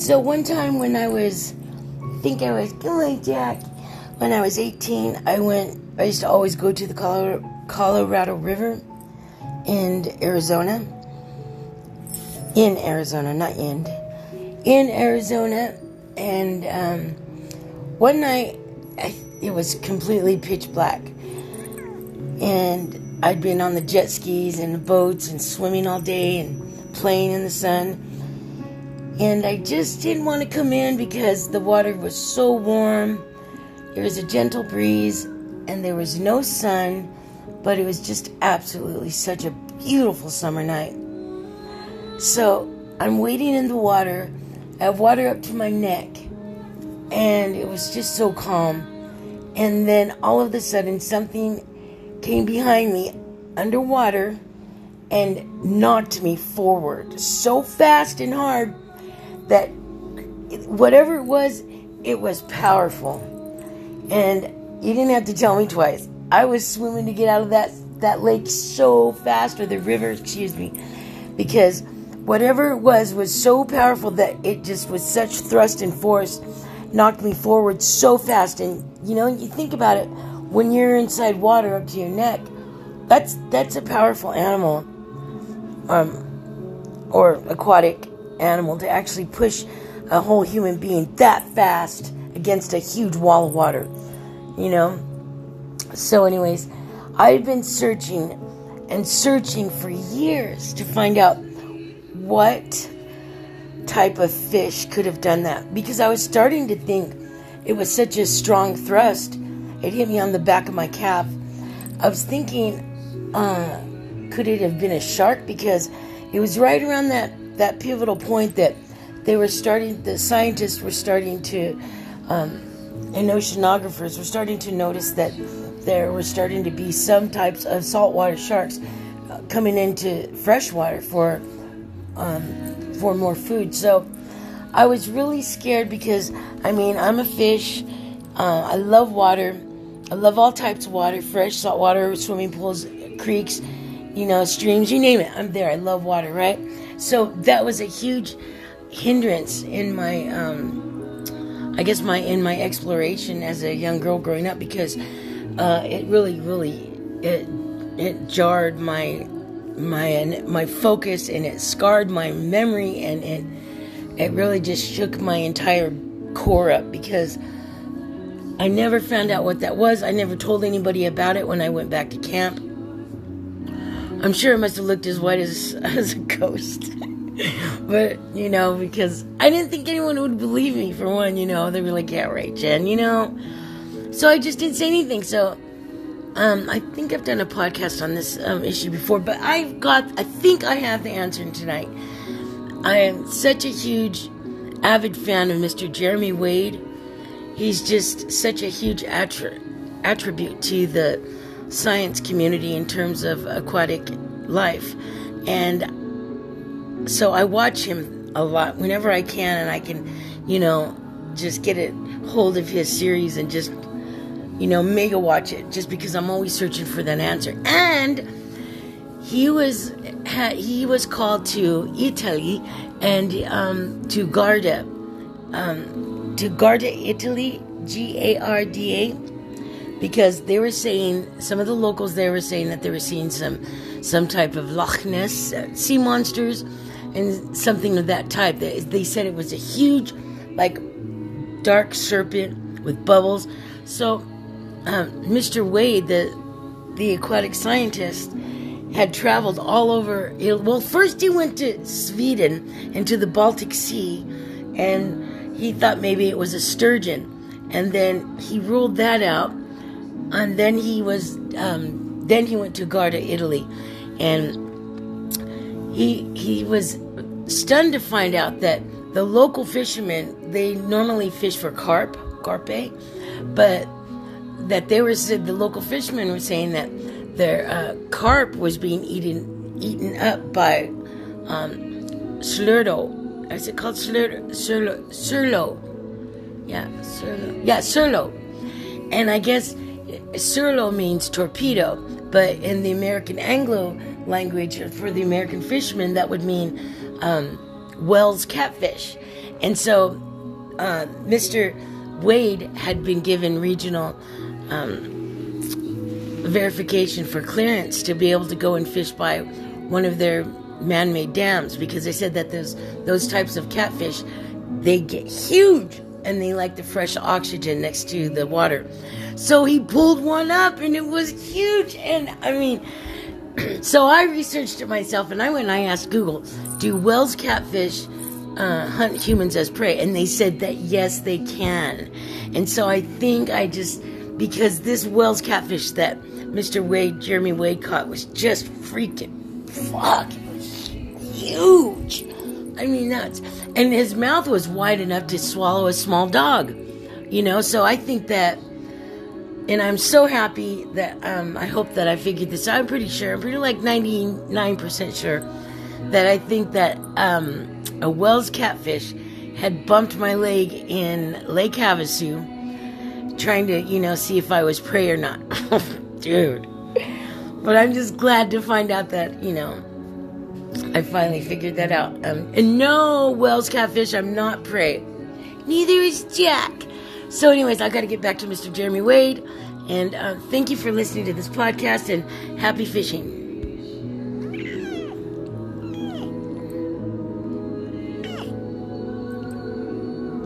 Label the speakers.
Speaker 1: So one time when I was, I think I was, on, Jack. When I was 18, I went. I used to always go to the Colorado, River in Arizona. In Arizona, not in. In Arizona, and um, one night it was completely pitch black, and I'd been on the jet skis and the boats and swimming all day and playing in the sun. And I just didn't want to come in because the water was so warm. There was a gentle breeze and there was no sun, but it was just absolutely such a beautiful summer night. So I'm wading in the water. I have water up to my neck, and it was just so calm. And then all of a sudden, something came behind me underwater and knocked me forward so fast and hard that whatever it was, it was powerful. And you didn't have to tell me twice. I was swimming to get out of that that lake so fast, or the river, excuse me, because whatever it was was so powerful that it just was such thrust and force knocked me forward so fast. And you know, you think about it, when you're inside water up to your neck, that's that's a powerful animal, um, or aquatic animal to actually push a whole human being that fast against a huge wall of water. You know. So, anyways, I've been searching and searching for years to find out what type of fish could have done that because I was starting to think it was such a strong thrust. It hit me on the back of my calf. I was thinking, uh, could it have been a shark? Because it was right around that, that pivotal point that they were starting, the scientists were starting to, um, and oceanographers were starting to notice that there were starting to be some types of saltwater sharks uh, coming into freshwater for um, for more food. So I was really scared because I mean I'm a fish. Uh, I love water. I love all types of water, fresh, salt water, swimming pools, creeks, you know, streams, you name it. I'm there. I love water, right? So that was a huge hindrance in my, um, I guess my in my exploration as a young girl growing up because uh, it really, really, it it jarred my my my focus and it scarred my memory and it it really just shook my entire core up because I never found out what that was. I never told anybody about it when I went back to camp. I'm sure it must have looked as white as as a ghost. but, you know, because I didn't think anyone would believe me for one, you know. They were like, "Yeah, right, Jen," you know. So I just didn't say anything. So um, I think I've done a podcast on this um, issue before, but I've got, I think I have the answer tonight. I am such a huge, avid fan of Mr. Jeremy Wade. He's just such a huge attri- attribute to the science community in terms of aquatic life. And so I watch him a lot whenever I can, and I can, you know, just get a hold of his series and just you know, mega watch it just because I'm always searching for that answer. And he was he was called to Italy and um, to Garda, um, to Garda, Italy, G A R D A, because they were saying some of the locals there were saying that they were seeing some some type of Loch Ness uh, sea monsters and something of that type. They, they said it was a huge, like, dark serpent with bubbles. So um, Mr. Wade, the the aquatic scientist, had traveled all over. Well, first he went to Sweden and to the Baltic Sea, and he thought maybe it was a sturgeon, and then he ruled that out, and then he was um, then he went to Garda, Italy, and he he was stunned to find out that the local fishermen they normally fish for carp, carpe, but that they were said the local fishermen were saying that their uh, carp was being eaten eaten up by um, slurdo. Is it called slurdo? Surlo, surlo. Yeah, surlo. Yeah, surlo. And I guess surlo means torpedo, but in the American Anglo language, for the American fishermen, that would mean um, Wells catfish. And so uh, Mr. Wade had been given regional um, verification for clearance to be able to go and fish by one of their man-made dams because they said that those those types of catfish they get huge and they like the fresh oxygen next to the water. So he pulled one up and it was huge and I mean so I researched it myself and I went and I asked Google, do Wells catfish uh, hunt humans as prey? And they said that yes, they can. And so I think I just, because this Wells catfish that Mr. Wade, Jeremy Wade caught was just freaking fuck. Huge. I mean, nuts. And his mouth was wide enough to swallow a small dog. You know, so I think that and I'm so happy that um, I hope that I figured this out. I'm pretty sure, I'm pretty like 99% sure that I think that um, a Wells catfish had bumped my leg in Lake Havasu, trying to, you know, see if I was prey or not. Dude. But I'm just glad to find out that, you know, I finally figured that out. Um, and no, Wells catfish, I'm not prey. Neither is Jack. So, anyways, I got to get back to Mr. Jeremy Wade. And uh, thank you for listening to this podcast and happy fishing.